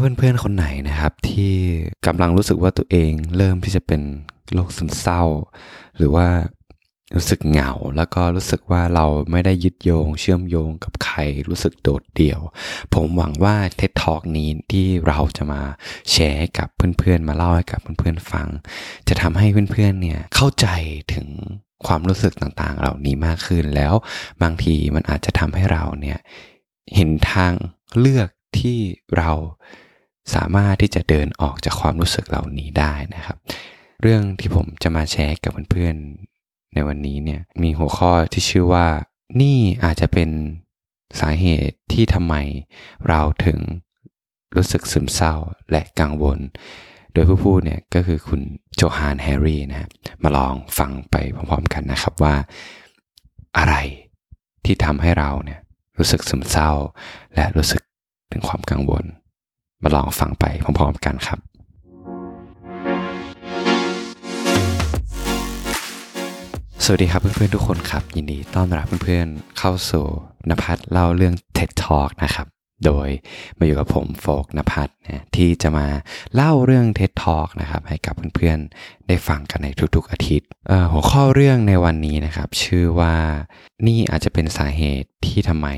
าเพื่อนๆคนไหนนะครับที่กำลังรู้สึกว่าตัวเองเริ่มที่จะเป็นโรคซึมเศร้า หรือว่ารู้สึกเหงา แล้วก็รู้สึกว่าเราไม่ได้ยึดโยง เชื่อมโยงกับใครรู้สึกโดดเดี่ยว ผมหวังว่าเท็ตทอกนี้ที่เราจะมาแชร์กับเพื่อนๆ มาเล่าให้กับเพื่อนๆฟัง จะทำให้เพื่อนๆเนี่ยเข้าใจถึงความรู้สึกต่างๆ เหล่านี้มากขึ้นแล้วบางทีมันอาจจะทำให้เราเนี่ยเห็นทางเลือกที่เรา สามารถที่จะเดินออกจากความรู้สึกเหล่านี้ได้นะครับ เรื่องที่ผมจะมาแชร์กับเพื่อนๆในวันนี้เนี่ยมีหัวข้อที่ชื่อว่า นี่อาจจะเป็นสาเหตุที่ทำไมเราถึงรู้สึกซึมเศร้าและกังวล โดยผู้พูดเนี่ยก็คือคุณโจฮานแฮร์รี่นะมาลองฟังไปพร้อมๆกันนะครับว่า อะไรที่ทำให้เราเนี่ยรู้สึกซึมเศร้า และรู้สึกถึงความกังวล มาลองฟังไปพร้อมๆกันครับ สวัสดีครับเพื่อนๆทุกคนครับ ยินดีต้อนรับเพื่อนๆเข้าสู่นภัทรเล่าเรื่อง TED Talk นะครับ โดยมาอยู่กับผมโฟกนภัทรนะที่จะมาเล่าเรื่อง TED Talk นะครับให้กับเพื่อนๆได้ฟังกันในทุกๆอาทิตย์หัวข้อเรื่องในวันนี้นะครับ ชื่อว่านี่อาจจะเป็นสาเหตุที่ทำไม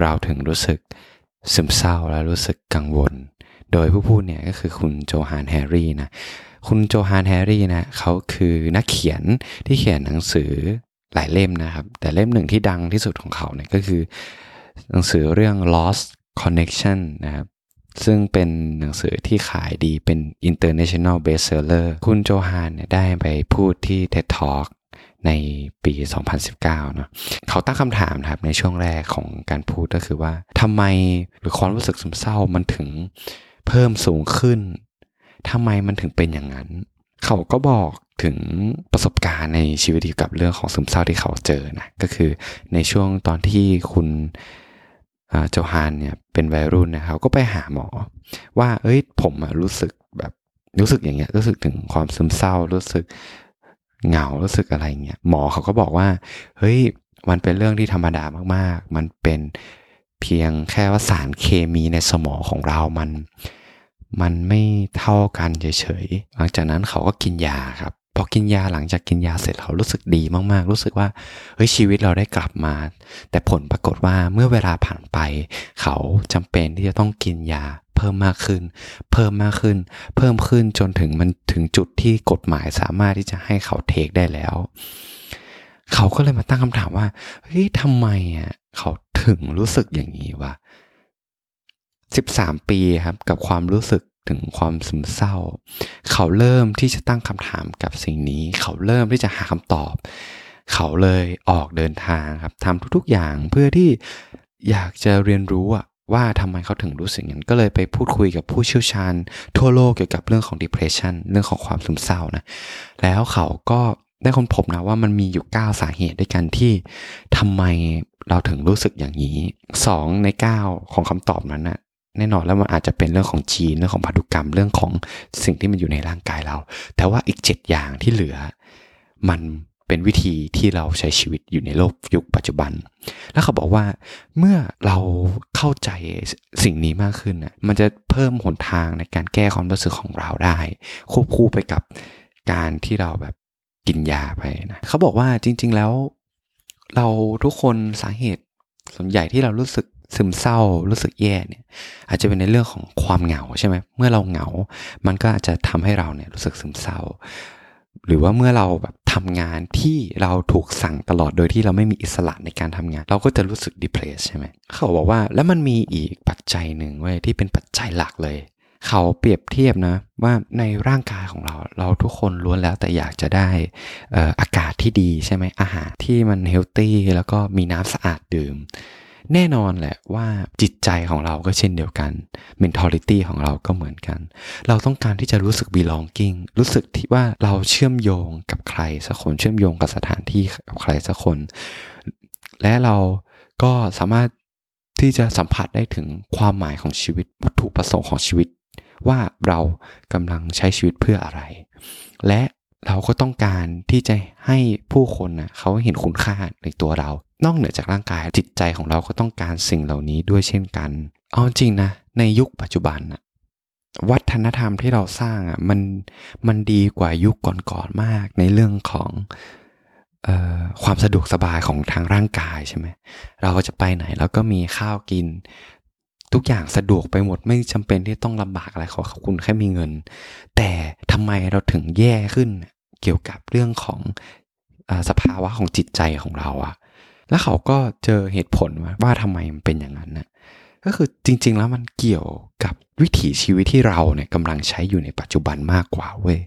เราถึงรู้สึก ซึมเศร้าและรู้สึกกังวล โดยผู้พูดเนี่ยก็คือคุณโจฮานแฮร์รี่นะ คุณโจฮานแฮร์รี่นะเขาคือนักเขียนที่เขียนหนังสือหลายเล่มนะครับ แต่เล่มหนึ่งที่ดังที่สุดของเขาเนี่ยก็คือ หนังสือเรื่อง Lost Connection นะครับซึ่งเป็นหนังสือที่ขายดีเป็น international bestseller คุณโจฮานเนี่ยได้ไปพูดที่ TED Talk ในปี 2019 เนาะเขาตั้งคำถามนะครับในช่วงแรกของการพูดก็คือว่าทำไมหรือความรู้สึกซึมเศร้ามันถึงเพิ่มสูงขึ้นทำไมมันถึงเป็นอย่างนั้น เขาก็บอกถึงประสบการณ์ในชีวิตเกี่ยวกับเรื่องของซึมเศร้าที่เขาเจอนะก็คือในช่วงตอนที่คุณโจฮานเนี่ยเป็นวัยรุ่นนะเขาก็ไปหาหมอ ว่าเอ้ยผมรู้สึกแบบรู้สึกอย่างเงี้ยรู้สึกถึงความซึมเศร้ารู้สึก เหงารู้สึกอะไรเงี้ยหมอเขาก็บอกว่า เฮ้ย มันเป็นเรื่องที่ธรรมดามากๆ มันเป็นเพียงแค่ว่าสารเคมีในสมองของเรามัน มันไม่เท่ากันเฉยๆหลังจากนั้นเขาก็กินยาครับ พอกินยาหลังจากกินยาเสร็จเขารู้สึกดีมากๆ รู้สึกว่าเฮ้ยชีวิตเราได้กลับมา แต่ผลปรากฏว่าเมื่อเวลาผ่านไป เขาจำเป็นที่จะต้องกินยาเพิ่มมากขึ้น เพิ่มมากขึ้น เพิ่มขึ้นจนถึงมันถึงจุดที่กฎหมายสามารถที่จะให้เขาเทคได้แล้ว เขาก็เลยมาตั้งคำถามว่าเฮ้ยทำไมอะเขาถึงรู้สึกอย่างนี้วะสิบสามปีครับกับความรู้สึก ถึงความซึมเศร้า เขาเริ่มที่จะตั้งคำถามกับสิ่งนี้ เขาเริ่มที่จะหาคำตอบ เขาเลยออกเดินทางครับทำทุกๆอย่างเพื่อที่อยากจะเรียนรู้ว่าทำไมเขาถึงรู้สึกอย่างนั้นก็เลยไปพูดคุยกับผู้เชี่ยวชาญ ทั่วโลกเกี่ยวกับเรื่องของ depression เรื่องของความซึมเศร้านะแล้วเขาก็ได้ค้นพบนะว่ามันมีอยู่ 9 สาเหตุด้วยกันที่ทำไมเราถึงรู้สึกอย่างนี้ 2 ใน 9 ของคำตอบนั้นนะ แน่นอนแล้วมันอาจจะเป็นเรื่องของจีนเรื่องของพันธุกรรมเรื่องของสิ่งที่มันอยู่ในร่างกายเรา แต่ว่าอีก 7 อย่างที่เหลือ มันเป็นวิธีที่เราใช้ชีวิตอยู่ในโลกยุคปัจจุบัน แล้วเขาบอกว่าเมื่อเราเข้าใจสิ่งนี้มากขึ้นน่ะมันจะเพิ่มหนทางในการแก้ความรู้สึกของเราได้ ควบคู่ไปกับการที่เราแบบกินยาไปนะเขาบอกว่าจริง ๆแล้ว เราทุกคนสาเหตุส่วนใหญ่ที่เรารู้สึก ซึมเศร้ารู้สึกแย่เนี่ยอาจจะเป็นในเรื่องของความเหงาใช่ไหมเมื่อเราเหงา มันก็อาจจะทำให้เราเนี่ยรู้สึกซึมเศร้า หรือว่าเมื่อเราแบบทำงานที่เราถูกสั่งตลอดโดยที่เราไม่มีอิสระในการทำงาน เราก็จะรู้สึกดิเพรสใช่ไหมเขาบอกว่าแล้วมันมีอีกปัจจัยหนึ่งเว้ยที่เป็นปัจจัยหลักเลยเขาเปรียบเทียบนะว่าในร่างกายของเรา เราทุกคนล้วนแล้วแต่อยากจะได้อากาศที่ดีใช่ไหมอาหารที่มันเฮลตี้แล้วก็มีน้ำสะอาดดื่ม แน่นอนแหละว่าจิตใจของเราก็เช่นเดียวกัน mentality ของเราก็เหมือนกัน เราต้องการที่จะรู้สึก belonging รู้สึกที่ว่าเราเชื่อมโยงกับใครสักคนเชื่อมโยงกับสถานที่กับใครสักคน และเราก็สามารถที่จะสัมผัสได้ถึงความหมายของชีวิตวัตถุประสงค์ของชีวิต ว่าเรากำลังใช้ชีวิตเพื่ออะไร และเราก็ต้องการที่จะให้ผู้คนนะเขาเห็นคุณค่าในตัวเรา นอกเหนือจากร่างกายจิตใจของเราก็ต้องการสิ่งเหล่านี้ด้วยเช่นกัน เอาจริงนะ ในยุคปัจจุบันอะวัฒนธรรมที่เราสร้างอะมันมันดีกว่ายุคก่อนๆมาก ในเรื่องของออความสะดวกสบายของทางร่างกายใช่ไหมเราจะไปไหนแล้วก็มีข้าวกิน ทุกอย่างสะดวกไปหมดไม่จำเป็นที่ต้องลำบากอะไรขอขอบคุณแค่มีเงิน แต่ทำไมเราถึงแย่ขึ้นเกี่ยวกับเรื่องของอสภาวะของจิตใจของเราอะ แล้วเขาก็เจอเหตุผลว่าทำไมมันเป็นอย่างนั้นนะก็คือจริง ๆ แล้วมันเกี่ยวกับวิถีชีวิตที่เราเนี่ยกำลังใช้อยู่ในปัจจุบันมากกว่าเว้ย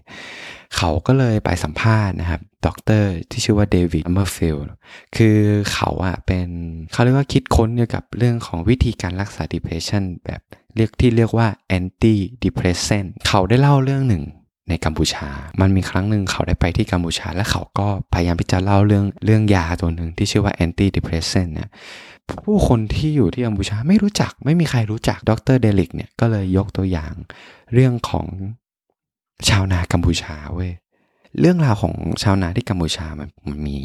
เขาก็เลยไปสัมภาษณ์นะครับด็อกเตอร์ที่ชื่อว่าเดวิดอเมอร์ฟิลคือเขาอะเป็นเขาเรียกว่าคิดค้นเกี่ยวกับเรื่องของวิธีการรักษา depression แบบเรียกที่เรียกว่า anti depressant เขาได้เล่าเรื่องหนึ่ง ในกัมพูชา มันมีครั้งหนึ่งเขาได้ไปที่กัมพูชา และเขาก็พยายามที่จะเล่าเรื่องเรื่องยาตัวหนึ่งที่ชื่อว่า anti depressant เนี่ยผู้คนที่อยู่ที่กัมพูชาไม่รู้จักไม่มีใครรู้จักดรเดลิกเนี่ยก็เลยยกตัวอย่างเรื่องของชาวนากัมพูชาเว้ยเรื่องราวของชาวนาที่กัมพูชามันมันมี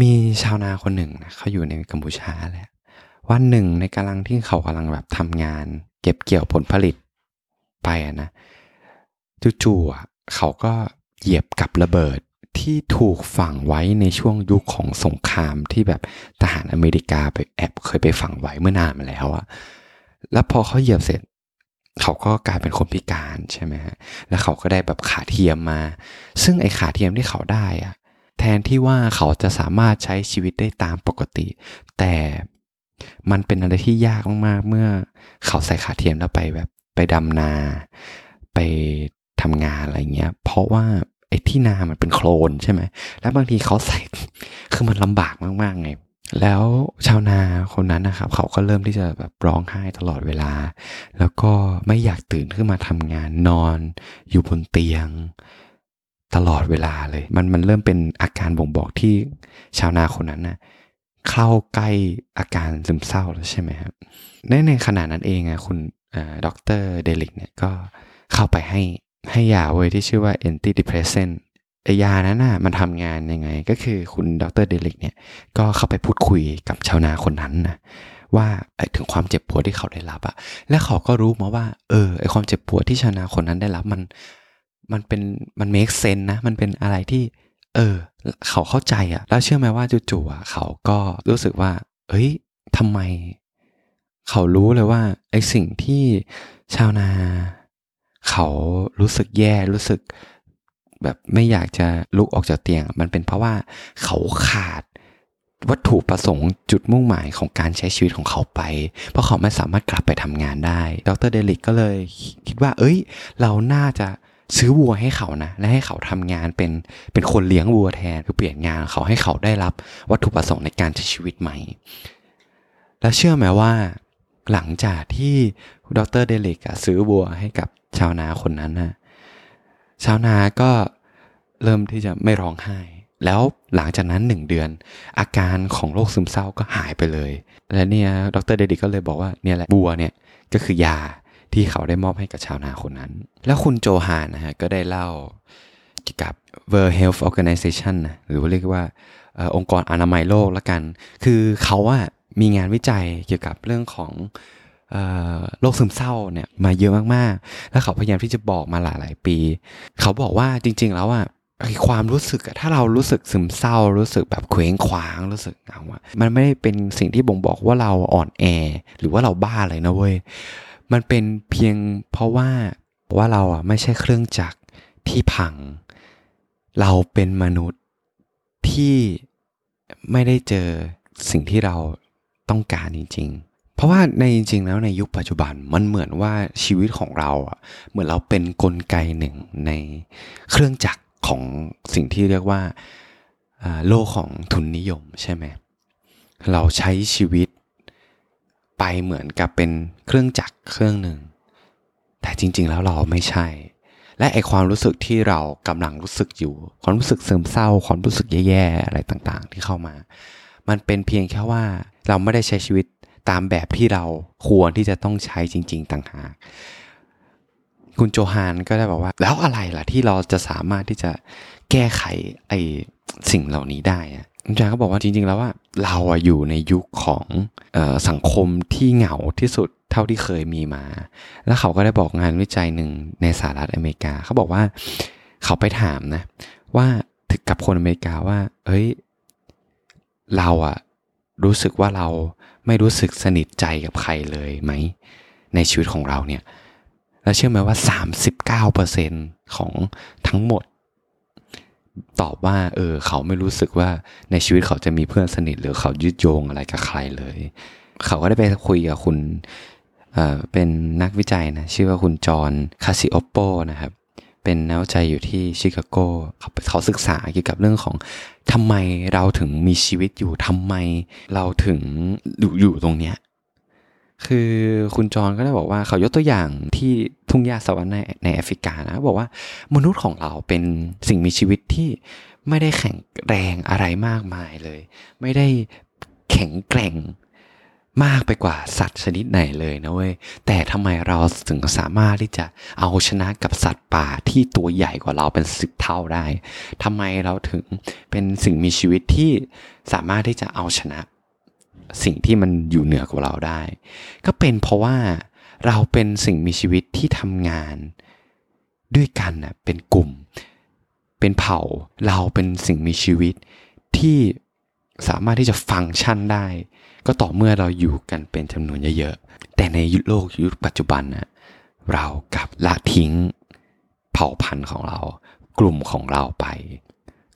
มีชาวนาคนหนึ่งนะเขาอยู่ในกัมพูชาแหละวันหนึ่งในกำลังที่เขากำลังแบบทำงาน เก็บเกี่ยวผลผลิตไปอะนะ จู่ๆเขาก็เหยียบกับระเบิดที่ถูกฝังไว้ในช่วงยุคของสงครามที่แบบทหารอเมริกาไปแอบเคยไปฝังไว้เมื่อนานมาแล้วอะแล้วพอเขาเหยียบเสร็จ เขาก็กลายเป็นคนพิการใช่ไหมฮะ แล้วเขาก็ได้แบบขาเทียมมา ซึ่งไอ้ขาเทียมที่เขาได้อะแทนที่ว่าเขาจะสามารถใช้ชีวิตได้ตามปกติ แต่มันเป็นอะไรที่ยากมากๆเมื่อเขาใส่ขาเทียมแล้วไปแบบไปดำนา ไป ทำงานอะไรเงี้ย เพราะว่าไอ้ที่นามันเป็นโคลนใช่ไหม แล้วบางทีเขาใส่ คือมันลำบากมากๆไง แล้วชาวนาคนนั้นนะครับ เขาก็เริ่มที่จะแบบร้องไห้ตลอดเวลา แล้วก็ไม่อยากตื่นขึ้นมาทำงานนอนอยู่บนเตียงตลอดเวลาเลย มันมันเริ่มเป็นอาการบ่งบอกที่ชาวนาคนนั้นนะเข้าใกล้อาการซึมเศร้าแล้วใช่ไหมครับ ในในขณะนั้นเองอะคุณด็อกเตอร์เดลิกเนี่ยก็เข้าไปให้ ให้ยาเว้ยที่ชื่อว่า antidepressant ไอ้ยานั้นน่ะมันทำงานยังไง ก็คือคุณดรเดลิกเนี่ยก็เข้าไปพูดคุยกับชาวนาคนนั้นนะว่าถึงความเจ็บปวดที่เขาได้รับอะและเขาก็รู้มาว่า เออไอความเจ็บปวดที่ชาวนาคนนั้นได้รับมันมันเป็นมันเมคเซนนะ มันเป็นอะไรที่ เออ เขาเข้าใจอะแล้วเชื่อไหมว่าจู่ๆอะเขาก็รู้สึกว่า เอ้ยทำไม เขารู้เลยว่าไอสิ่งที่ชาวนา เขารู้สึกแย่รู้สึก แบบไม่อยากจะลุกออกจากเตียง มันเป็นเพราะว่าเขาขาดวัตถุประสงค์จุดมุ่งหมายของการใช้ชีวิตของเขาไป เพราะเขาไม่สามารถกลับไปทำงานได้ ดรเดลิกก็เลยคิดว่า เอ้ย เราน่าจะซื้อวัวให้เขานะ และให้เขาทำงานเป็นเป็นคนเลี้ยงวัวแทนคือเปลี่ยนงานเขาให้เขาได้รับวัตถุประสงค์ในการใช้ชีวิตใหม่ และเชื่อไหมว่า หลังจากที่ดรเดลิกซื้อวัวให้กับ ชาวนาคนนั้นนะชาวนาก็เริ่มที่จะไม่ร้องไห้ แล้วหลังจากนั้นหนึ่งเดือน อาการของโรคซึมเศร้าก็หายไปเลย และเนี่ยดรเดดิกก็เลยบอกว่าเนี่ยแหละบัวเนี่ยก็คือยาที่เขาได้มอบให้กับชาวนาคนนั้น แล้วคุณโจฮานนะฮะก็ได้เล่าเกี่ยวกับ World Health Organization นะหรือว่าเรียกว่าองค์กรอนามัยโลกละกัน คือเขาอะมีงานวิจัยเกี่ยวกับเรื่องของ โรคซึมเศร้าเนี่ยมาเยอะมากๆ แล้วเขาพยายามที่จะบอกมาหลายๆปี เขาบอกว่าจริง ๆ แล้วอะความรู้สึกถ้าเรารู้สึกซึมเศร้า รู้สึกแบบเคว้งคว้างรู้สึกเหงาอะมันไม่ได้เป็นสิ่งที่บ่งบอกว่าเราอ่อนแอ หรือว่าเราบ้าเลยนะเว้ยมันเป็นเพียงเพราะว่าว่าเราอะไม่ใช่เครื่องจักรที่พัง เราเป็นมนุษย์ที่ไม่ได้เจอสิ่งที่เราต้องการจริง ๆ เพราะว่าในจริงๆแล้วในยุคปัจจุบันมันเหมือนว่าชีวิตของเราอะเหมือนเราเป็นนกลไกหนึ่งในเครื่องจักรของสิ่งที่เรียกว่าโลกของทุนนิยมใช่ไหมเราใช้ชีวิตไปเหมือนกับเป็นเครื่องจักรเครื่องหนึ่ง แต่จริง ๆ แล้วเราไม่ใช่ และไอความรู้สึกที่เรากำลังรู้สึกอยู่ ความรู้สึกซึมเศร้า ความรู้สึกแย่ๆอะไรต่างๆ ที่เข้ามา มันเป็นเพียงแค่ว่าเราไม่ได้ใช้ชีวิต ตามแบบที่เราควรที่จะต้องใช้จริง ๆ ต่างหาก คุณโจฮานก็ได้บอกว่า แล้วอะไรล่ะที่เราจะสามารถที่จะแก้ไขไอ้สิ่งเหล่านี้ได้อาจารย์ก็บอกว่าจริง ๆ แล้วว่าเราอะอยู่ในยุคของออสังคมที่เหงาที่สุดเท่าที่เคยมีมา แล้วเขาก็ได้บอกงานวิจัยหนึ่งในสหรัฐอเมริกา เขาบอกว่าเขาไปถามนะ ว่าถึงกับคนอเมริกาว่าเฮ้ย เราอะ รู้สึกว่าเราไม่รู้สึกสนิทใจกับใครเลยไหม ในชีวิตของเราเนี่ยแล้วเชื่อไหมว่า 39%ของทั้งหมด ตอบว่า เออ เขาไม่รู้สึกว่าในชีวิตเขาจะมีเพื่อนสนิท หรือเขายึดโยงอะไรกับใครเลย เขาก็ได้ไปคุยกับคุณเเป็นนักวิจัยนะ ชื่อว่าคุณจอห์นคาซิโอโปนะครับ เป็นนักวิจัยอยู่ที่ชิคาโกเขาเขาศึกษาเกี่ยวกับเรื่องของทำไมเราถึงมีชีวิตอยู่ทำไมเราถึงอยู่อยู่ตรงเนี้ยคือคุณจรก็ได้บอกว่าเขายกตัวอย่างที่ทุ่งหญ้าสวรรค์ในในแอฟริกานะบอกว่ามนุษย์ของเราเป็นสิ่งมีชีวิตที่ไม่ได้แข็งแรงอะไรมากมายเลย ไม่ได้แข็งแกร่ง มากไปกว่าสัตว์ชนิดไหนเลยนะเว้ย แต่ทำไมเราถึงสามารถที่จะเอาชนะกับสัตว์ป่าที่ตัวใหญ่กว่าเราเป็นสิบเท่าได้ทำไมเราถึงเป็นสิ่งมีชีวิตที่สามารถที่จะเอาชนะ สิ่งที่มันอยู่เหนือกว่าเราได้ ก็เป็นเพราะว่าเราเป็นสิ่งมีชีวิตที่ทำงานด้วยกันนะเป็นกลุ่ม เป็นเผ่า เราเป็นสิ่งมีชีวิตที่สามารถที่จะฟังก์ชันได้ ก็ต่อเมื่อเราอยู่กันเป็นจำนวนเยอะๆ แต่ในยุโลกยุคปัจจุบันนะเรากับละทิ้งเผ่าพันธุ์ของเรา กลุ่มของเราไป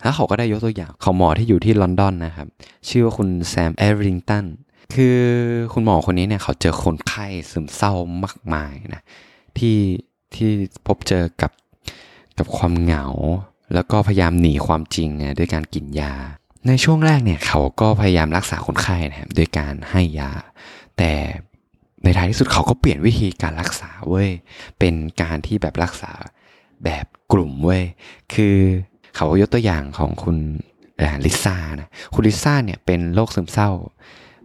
แล้วเขาก็ได้ยกตัวอย่างของหมอที่อยู่ที่ลอนดอนนะครับ ชื่อว่าคุณแซมเอริงตันคือคุณหมอคนนี้เนี่ยเขาเจอคนไข้ซึมเศร้ามากมายนะที่ที่พบเจอกับกับความเหงา แล้วก็พยายามหนีความจริงนะด้วยการกินยา ในช่วงแรกเนี่ยเขาก็พยายามรักษาคนไข้นะครับด้วยการให้ยา แต่ในท้ายที่สุดเขาก็เปลี่ยนวิธีการรักษาเว้ยเป็นการที่แบบรักษาแบบกลุ่มเว้ยคือเขายกตัวอย่างของคุณลิซ่านะคุณลิซ่าเนี่ยเป็นโรคซึมเศร้า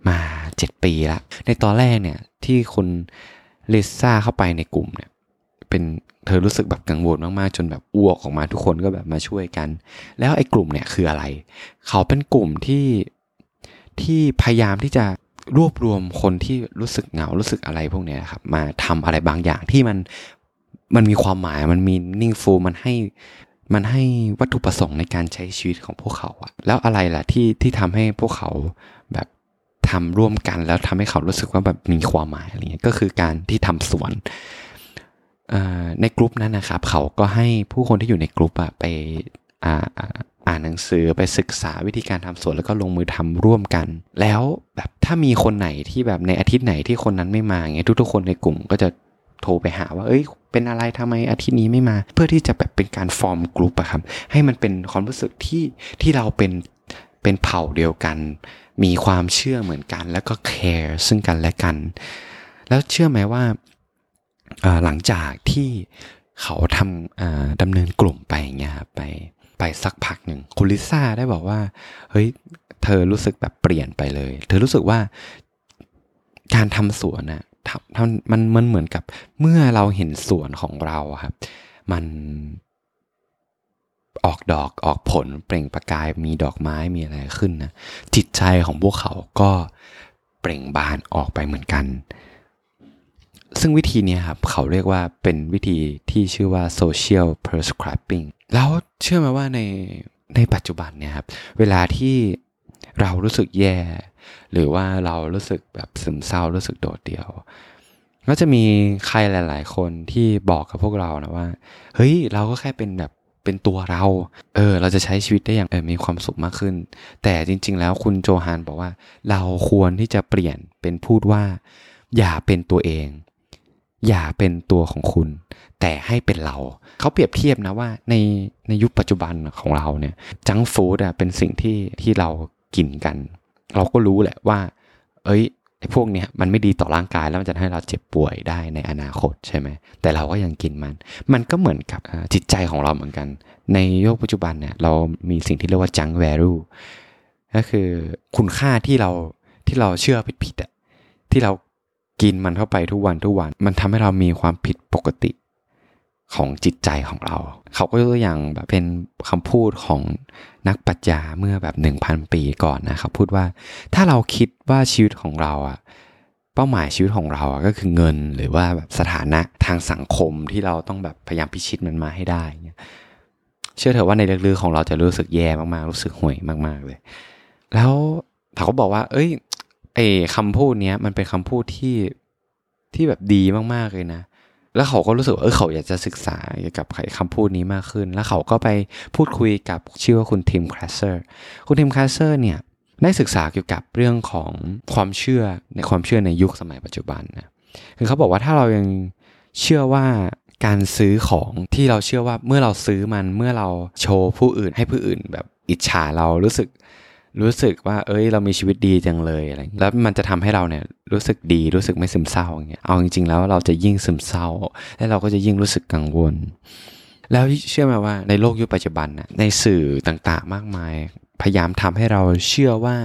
มาเจ็ดปีล้วในตอนแรกเนี่ยที่คุณลิซ่าเข้าไปในกลุ่มเนี่ยเป็น เธอรู้สึกแบบกังวลมากๆ จนแบบอ้วกออกมาทุกคนก็แบบมาช่วยกัน แล้วไอ้กลุ่มเนี่ยคืออะไร เขาเป็นกลุ่มที่ที่พยายามที่จะรวบรวมคนที่รู้สึกเหงารู้สึกอะไรพวกนี้ครับ มาทำอะไรบางอย่างที่มันมันมีความหมายมันมีนิ่งฟูมันให้มันให้วัตถุประสงค์ในการใช้ชีวิตของพวกเขาอะแล้วอะไรล่ะที่ที่ทำให้พวกเขาแบบทำร่วมกันแล้วทำให้เขารู้สึกว่าแบบมีความหมายอะไรเงี้ยก็คือการที่ทำสวน ในกลุ่มนั้นนะครับ เขาก็ให้ผู้คนที่อยู่ในกลุ่มอะไปอ่านหนังสือไปศึกษาวิธีการทำสวนแล้วก็ลงมือทำร่วมกัน แล้วแบบถ้ามีคนไหนที่แบบในอาทิตย์ไหนที่คนนั้นไม่มาเงี้ยทุกๆคนในกลุ่มก็จะโทรไปหาว่า เอ้ย เป็นอะไรทำไมอาทิตย์นี้ไม่มา เพื่อที่จะแบบเป็นการฟอร์มกลุ่มอะครับ ให้มันเป็นความรู้สึกที่ที่เราเป็นเป็นเผ่าเดียวกัน มีความเชื่อเหมือนกัน แล้วก็แคร์ซึ่งกันและกัน แล้วเชื่อไหมว่า หลังจากที่เขาทำดำเนินกลุ่มไปเงี้ยไปไปสักพักหนึ่งคุณลิซ่าได้บอกว่าเฮ้ยเธอรู้สึกแบบเปลี่ยนไปเลย เธอรู้สึกว่าการทำสวนน่ะมันมันเหมือนกับเมื่อเราเห็นสวนของเราครับ มันออกดอกออกผลเปล่งประกายมีดอกไม้มีอะไรขึ้นนะจิตใจของพวกเขาก็เปล่งบานออกไปเหมือนกัน ซึ่งวิธีนี้ครับเขาเรียกว่าเป็นวิธีที่ชื่อว่า social prescribing แล้วเชื่อไหมว่าในในปัจจุบันเนี่ยครับเวลาที่เรารู้สึกแย่ หรือว่าเรารู้สึกแบบซึมเศร้ารู้สึกโดดเดี่ยว ก็จะมีใครหลาย ๆ คนที่บอกกับพวกเรานะว่า เฮ้ยเราก็แค่เป็นแบบเป็นตัวเรา เออ เราจะใช้ชีวิตได้อย่างเออมีความสุขมากขึ้น แต่จริง ๆ แล้วคุณโจฮานบอกว่า เราควรที่จะเปลี่ยนเป็นพูดว่า อย่าเป็นตัวเอง อย่าเป็นตัวของคุณ แต่ให้เป็นเรา เขาเปรียบเทียบนะว่าในในยุคปัจจุบันของเราเนี่ยจังฟู้ดอะเป็นสิ่งที่ที่เรากินกัน เราก็รู้แหละว่า เอ้ยไอ้พวกเนี้ยมันไม่ดีต่อร่างกายแล้วมันจะให้เราเจ็บป่วยได้ในอนาคตใช่ไหมแต่เราก็ยังกินมัน มันก็เหมือนกับจิตใจของเราเหมือนกัน ในโลกปัจจุบันเนี่ยเรามีสิ่งที่เรียกว่าจังแวลูก็คือคุณค่าที่เราที่เราเชื่อผิดๆอะที่เรา กินมันเข้าไปทุกวันทุกวัน มันทำให้เรามีความผิดปกติของจิตใจของเรา เขาก็ยกตัวอย่างแบบเป็นคำพูดของนักปรัชญาเมื่อแบบหนึ่งพันปีก่อนนะครับพูดว่าถ้าเราคิดว่าชีวิตของเราอะเป้าหมายชีวิตของเราอะก็คือเงินหรือว่าแบบสถานะทางสังคมที่เราต้องแบบพยายามพิชิตมันมาให้ได้เนี่ยเชื่อเถอะว่าในลึกๆของเราจะรู้สึกแย่มากๆ รู้สึกห่วยมาก ๆเลย แล้วเขาก็บอกว่า เอ้ย ไอ้คำพูดเนี้ยมันเป็นคำพูดที่ที่แบบดีมากๆเลยนะ แล้วเขาก็รู้สึกว่าเออเขาอยากจะศึกษาเกี่ยวกับคำพูดนี้มากขึ้น แล้วเขาก็ไปพูดคุยกับชื่อว่าคุณทิมคลาสเซอร์ คุณทิมคลาสเซอร์เนี่ยได้ศึกษาเกี่ยวกับเรื่องของความเชื่อในความเชื่อในยุคสมัยปัจจุบันนะ คือเขาบอกว่าถ้าเรายังเชื่อว่าการซื้อของที่เราเชื่อว่าเมื่อเราซื้อมันเมื่อเราโชว์ผู้อื่นให้ผู้อื่นแบบอิจฉาเรารู้สึก รู้สึกว่า เอ้ย เรามีชีวิตดีจังเลยอะไรแล้วมันจะทำให้เราเนี่ยรู้สึกดีรู้สึกไม่ซึมเศร้าอย่างเงี้ยเอาจริงๆแล้วเราจะยิ่งซึมเศร้า และเราก็จะยิ่งรู้สึกกังวล แล้วเชื่อไหมว่าในโลกยุคปัจจุบันนะในสื่อต่างๆมากมาย พยายามทำให้เราเชื่อว่า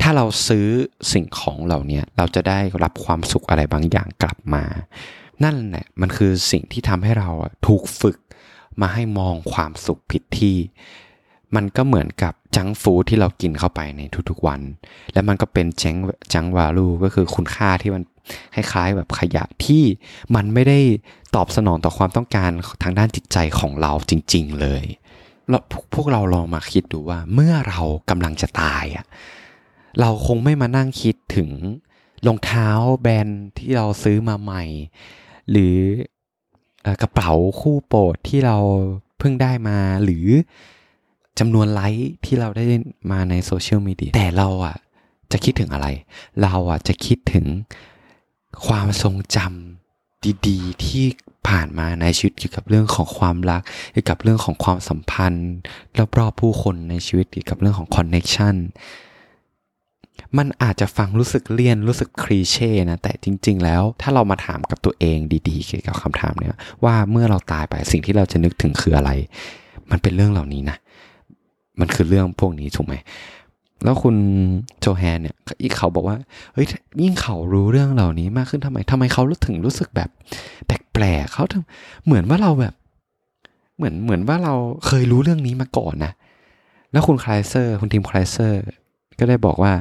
ถ้าเราซื้อสิ่งของเหล่านี้เราจะได้รับความสุขอะไรบางอย่างกลับมา นั่นแหละมันคือสิ่งที่ทำให้เราถูกฝึกมาให้มองความสุขผิดที่ มันก็เหมือนกับจังฟู้ที่เรากินเข้าไปในทุกๆวัน และมันก็เป็นจังจังวาลูก็คือคุณค่าที่มันคล้ายๆแบบขยะที่มันไม่ได้ตอบสนองต่อความต้องการทางด้านจิตใจของเราจริง ๆ เลยแล้วพวกเราลองมาคิดดูว่าเมื่อเรากำลังจะตายอะเราคงไม่มานั่งคิดถึงรองเท้าแบรนด์ที่เราซื้อมาใหม่ หรือกระเป๋าคู่โปรดที่เราเพิ่งได้มาหรือ จำนวนไลค์ที่เราได้มาในโซเชียลมีเดียแต่เราอะจะคิดถึงอะไร เราอะจะคิดถึงความทรงจำดีๆ ที่ผ่านมาในชีวิตเกี่ยวกับเรื่องของความรักเกี่ยวกับเรื่องของความสัมพันธ์รอบๆผู้คนในชีวิตเกี่ยวกับเรื่องของ connection มันอาจจะฟังรู้สึกเลี่ยนรู้สึก cliché นะแต่จริง ๆ แล้วถ้าเรามาถามกับตัวเองดีๆเกี่ยวกับคำถามเนี้ยว่าเมื่อเราตายไปสิ่งที่เราจะนึกถึงคืออะไร มันเป็นเรื่องเหล่านี้นะ มันคือเรื่องพวกนี้ถูกไหม แล้วคุณโจแฮนเนี่ยอีกเขาบอกว่า เฮ้ยยิ่งเขารู้เรื่องเหล่านี้มากขึ้นทำไมทำไมเขาถึงรู้สึกแบบ แปลกๆเขาเหมือนว่าเราแบบ เหมือนเหมือนว่าเราเคยรู้เรื่องนี้มาก่อนนะ แล้วคุณคลายเซอร์ คุณทีมคลายเซอร์ก็ได้บอกว่า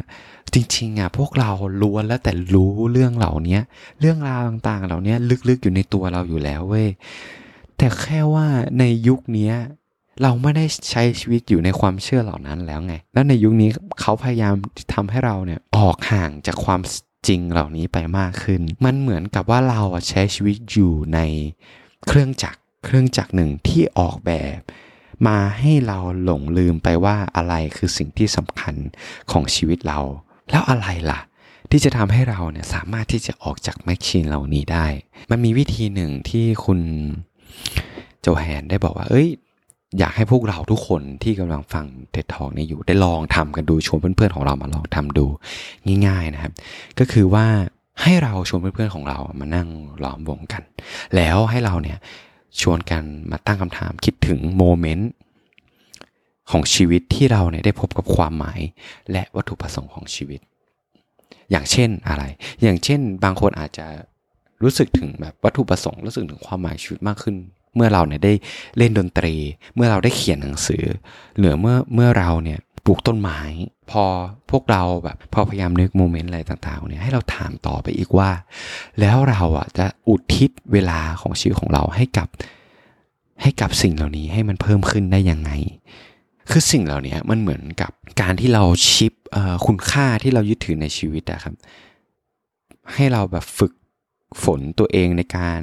จริงๆอะพวกเราล้วนแล้วแต่รู้เรื่องเหล่านี้เรื่องราวต่างๆ เหล่านี้ลึกๆอยู่ในตัวเราอยู่แล้วเว้ยแต่แค่ว่าในยุคนี้ เราไม่ได้ใช้ชีวิตอยู่ในความเชื่อเหล่านั้นแล้วไง แล้วในยุคนี้เขาพยายามทำให้เราเนี่ยออกห่างจากความจริงเหล่านี้ไปมากขึ้น มันเหมือนกับว่าเราใช้ชีวิตอยู่ในเครื่องจักรเครื่องจักรหนึ่งที่ออกแบบ มาให้เราหลงลืมไปว่าอะไรคือสิ่งที่สำคัญของชีวิตเรา แล้วอะไรล่ะ ที่จะทำให้เราเนี่ยสามารถที่จะออกจากแมชชีนเหล่านี้ได้ มันมีวิธีหนึ่งที่คุณโจแฮนได้บอกว่า เอ้ย อยากให้พวกเราทุกคนที่กำลังฟังเท็ดทอกนี้อยู่ได้ลองทำกันดูชวนเพื่อนๆของเรามาลองทำดูง่าย ๆนะครับ ก็คือว่าให้เราชวนเพื่อนๆของเรามานั่งล้อมวงกัน แล้วให้เราเนี่ยชวนกันมาตั้งคำถามคิดถึงโมเมนต์ของชีวิตที่เราเนี่ยได้พบกับความหมาย และวัตถุประสงค์ของชีวิต อย่างเช่นอะไร อย่างเช่น บางคนอาจจะรู้สึกถึงแบบวัตถุประสงค์รู้สึกถึงความหมายชีวิตมากขึ้น เมื่อเราเนี่ยได้เล่นดนตรี เมื่อเราได้เขียนหนังสือหรือเมื่อเมื่อเราเนี่ยปลูกต้นไม้พอพวกเราแบบพอพยายามนึกโมเมนต์อะไรต่างๆเนี่ยให้เราถามต่อไปอีกว่า แล้วเราอะจะอุทิศเวลาของชีวิตของเราให้กับให้กับสิ่งเหล่านี้ให้มันเพิ่มขึ้นได้ยังไง คือสิ่งเหล่านี้มันเหมือนกับการที่เราชิปคุณค่าที่เรายึดถือในชีวิตอะครับ ให้เราแบบฝึกฝนตัวเองในการ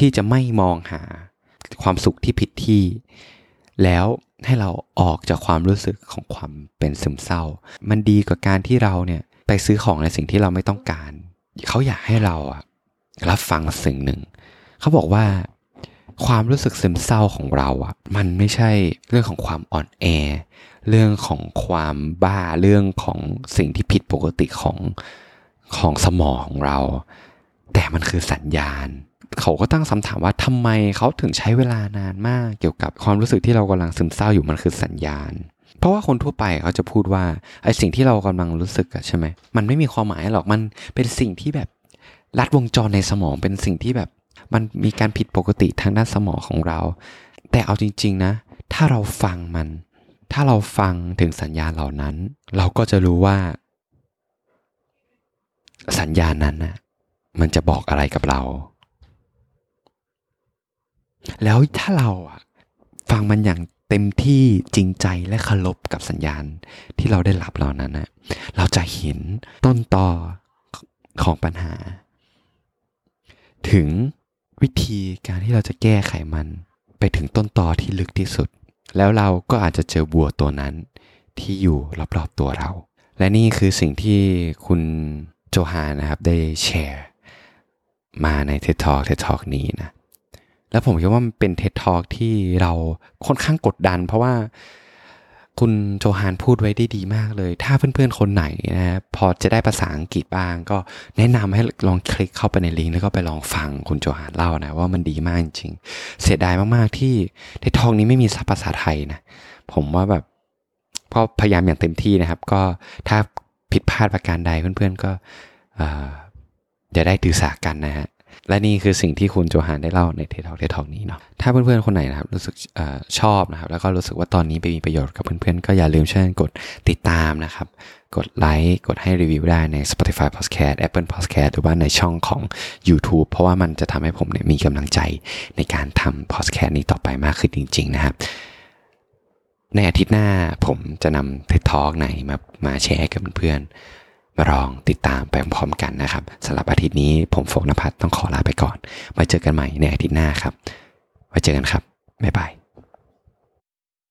ที่จะไม่มองหาความสุขที่ผิดที่ แล้วให้เราออกจากความรู้สึกของความเป็นซึมเศร้า มันดีกว่าการที่เราเนี่ยไปซื้อของในสิ่งที่เราไม่ต้องการ เขาอยากให้เราอะรับฟังสิ่งหนึ่ง เขาบอกว่าความรู้สึกซึมเศร้าของเราอะมันไม่ใช่เรื่องของความอ่อนแอ เรื่องของความบ้าเรื่องของสิ่งที่ผิดปกติของของสมองของเรา แต่มันคือสัญญาณ เขาก็ตั้งคำถามว่าทำไมเขาถึงใช้เวลานานมาก เกี่ยวกับความรู้สึกที่เรากำลังซึมเศร้าอยู่มันคือสัญญาณ เพราะว่าคนทั่วไปเขาจะพูดว่าไอ้สิ่งที่เรากำลังรู้สึกอะใช่ไหมมันไม่มีความหมายหรอกมันเป็นสิ่งที่แบบลัดวงจรในสมองเป็นสิ่งที่แบบ มันมีการผิดปกติทางด้านสมองของเรา แต่เอาจริง ๆนะ ถ้าเราฟังมัน ถ้าเราฟังถึงสัญญาณเหล่านั้น เราก็จะรู้ว่า สัญญาณนั้นนะมันจะบอกอะไรกับเรา แล้วถ้าเราอะฟังมันอย่างเต็มที่จริงใจและเคารพกับสัญญาณที่เราได้รับเหล่านั้นนะเราจะเห็นต้นตอของปัญหา ถึงวิธีการที่เราจะแก้ไขมัน ไปถึงต้นตอที่ลึกที่สุด แล้วเราก็อาจจะเจอบัวตัวนั้น ที่อยู่รอบๆตัวเรา และนี่คือสิ่งที่คุณโจฮานนะครับได้แชร์ มาในเท d Talk TED Talk นี้นะ แล้วผมคิดว่ามันเป็นเท d Talk ที่เราค่อนข้างกดดัน เพราะว่าคุณโจฮานพูดไว้ได้ดีมากเลย ถ้าเพื่อนๆ คนไหนนะพอจะได้ภาษาอังกฤษบ้าง ก็แนะนำให้ลองคลิกเข้าไปในลิงก์แล้วก็ไปลองฟังคุณโจฮานเล่านะ ว่ามันดีมากจริง เสียดายมากๆที่ในทองนี้ไม่มีซับภาษาไทยนะ ผมว่าแบบก็พยายามอย่างเต็มที่นะครับ ก็ถ้าผิดพลาดประการใดเพื่อนๆก็อย่าได้ถือสากันนะฮะ และนี่คือสิ่งที่คุณโจฮานได้เล่าในเททอกเททอกนี้เนาะถ้าเพื่อนๆคนไหนนะครับรู้สึกอชอบนะครับ แล้วก็รู้สึกว่าตอนนี้ไปมีประโยชน์กับเพื่อนๆ ก็อย่าลืมช่วยกดติดตามนะครับ กดไลค์กดให้รีวิวได้ใน Spotify Podcast Apple Podcast หรือว่าในช่องของ YouTube เพราะว่ามันจะทำให้ผมเนี่ยมีกำลังใจในการทำ podcast นี้ต่อไปมากขึ้นจริง ๆ นะครับในอาทิตย์หน้าผมจะนำเททอกไหนมามาแชร์กับเพื่อน ลองติดตามไปพร้อมกันนะครับสำหรับอาทิตย์นี้ผมโฟกนภัทรต้องขอลาไปก่อนไว้เจอกันใหม่ในอาทิตย์หน้าครับไว้เจอกันครับบ๊ายบาย